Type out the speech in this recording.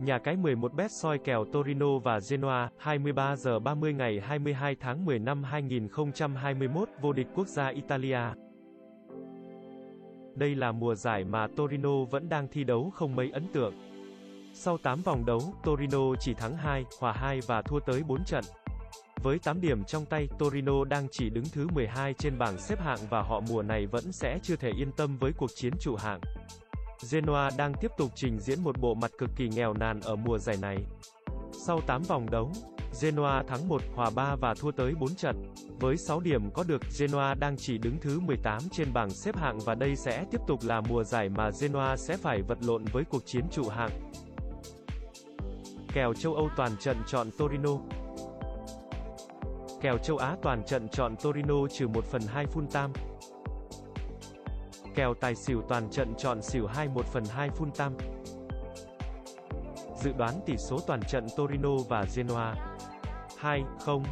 Nhà cái 11 bet soi kèo Torino và Genoa, 23 giờ 30 ngày 22 tháng 10 năm 2021, vô địch quốc gia Italia. Đây là mùa giải mà Torino vẫn đang thi đấu không mấy ấn tượng. Sau 8 vòng đấu, Torino chỉ thắng 2, hòa 2 và thua tới 4 trận. Với 8 điểm trong tay, Torino đang chỉ đứng thứ 12 trên bảng xếp hạng và họ mùa này vẫn sẽ chưa thể yên tâm với cuộc chiến trụ hạng. Genoa đang tiếp tục trình diễn một bộ mặt cực kỳ nghèo nàn ở mùa giải này. Sau 8 vòng đấu, Genoa thắng 1, hòa 3 và thua tới 4 trận. Với 6 điểm có được, Genoa đang chỉ đứng thứ 18 trên bảng xếp hạng và đây sẽ tiếp tục là mùa giải mà Genoa sẽ phải vật lộn với cuộc chiến trụ hạng. Kèo châu Âu toàn trận chọn Torino Kèo châu Á toàn trận chọn Torino trừ 1 phần 2 full time Kèo tài xỉu toàn trận chọn xỉu 2 1 phần 2 full tam. Dự đoán tỷ số toàn trận Torino và Genoa 2-0